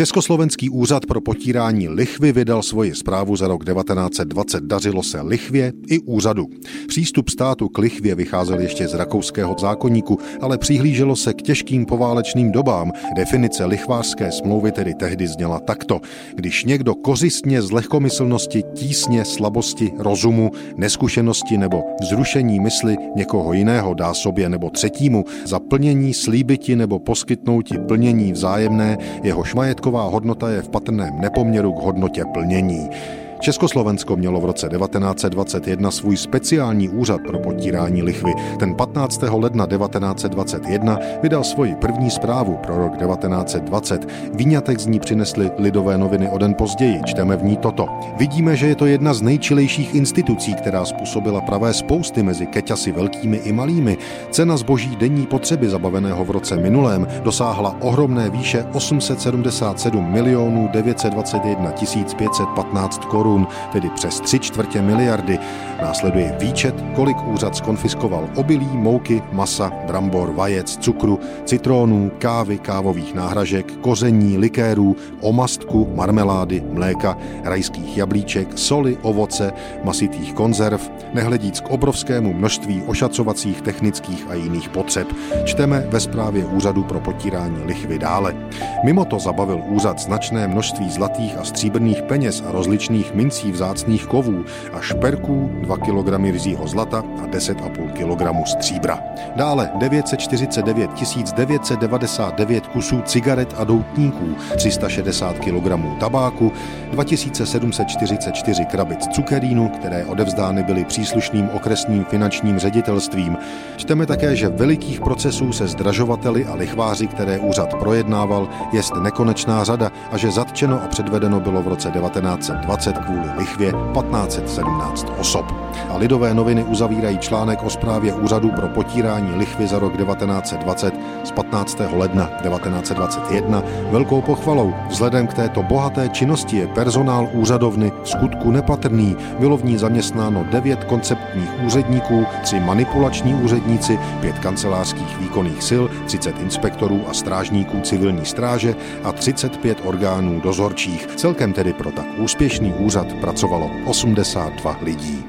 Československý úřad pro potírání lichvy vydal svoji zprávu za rok 1920. Dařilo se lichvě i úřadu. Přístup státu k lichvě vycházel ještě z rakouského zákonníku, ale přihlíželo se k těžkým poválečným dobám. Definice lichvářské smlouvy tedy tehdy zněla takto. Když někdo kořistně z lehkomyslnosti, tísně, slabosti, rozumu, neskušenosti nebo vzrušení mysli někoho jiného dá sobě nebo třetímu za plnění slíbiti nebo poskytnouti plnění vzájemné, jeho majetková celková hodnota je v patrném nepoměru k hodnotě plnění. Československo mělo v roce 1921 svůj speciální úřad pro potírání lichvy. Ten 15. ledna 1921 vydal svoji první zprávu pro rok 1920. Výňatek z ní přinesly lidové noviny o den později. Čteme v ní toto. Vidíme, že je to jedna z nejčilejších institucí, která způsobila pravé spousty mezi keťasy velkými i malými. Cena zboží denní potřeby zabaveného v roce minulém dosáhla ohromné výše 877 milionů 921 515 korun korun, tedy přes tři čtvrtě miliardy. Následuje výčet, kolik úřad skonfiskoval obilí, mouky, masa, brambor, vajec, cukru, citronů, kávy, kávových náhražek, koření, likérů, omastku, marmelády, mléka, rajských jablíček, soli, ovoce, masitých konzerv, nehledíc k obrovskému množství ošacovacích, technických a jiných potřeb. Čteme ve zprávě Úřadu pro potírání lichvy dále. Mimo to zabavil úřad značné množství zlatých a stříbrných peněz a rozličných mincí vzácných kovů a šperků, 2 kg rizího zlata a 10,5 kg stříbra. Dále 949 999 kusů cigaret a doutníků, 360 kg tabáku, 2744 krabic cukerínu, které odevzdány byly příslušným okresním finančním ředitelstvím. Čteme také, že velikých procesů se zdražovateli a lichváři, které úřad projednával, jest nekonečná řada a že zatčeno a předvedeno bylo v roce 1920 kvůli lichvě 1517 osob. A lidové noviny uzavírají článek o zprávě Úřadu pro potírání lichvy za rok 1920 z 15. ledna 1921 velkou pochvalou. Vzhledem k této bohaté činnosti je personál úřadovny v skutku nepatrný. Bylo v ní zaměstnáno devět konceptních úředníků, tři manipulační úředníci, pět kancelářských výkonných sil, 30 inspektorů a strážníků civilní stráže a 35 orgánů dozorčích. Celkem tedy pro tak úspěšný úřad pracovalo 82 lidí.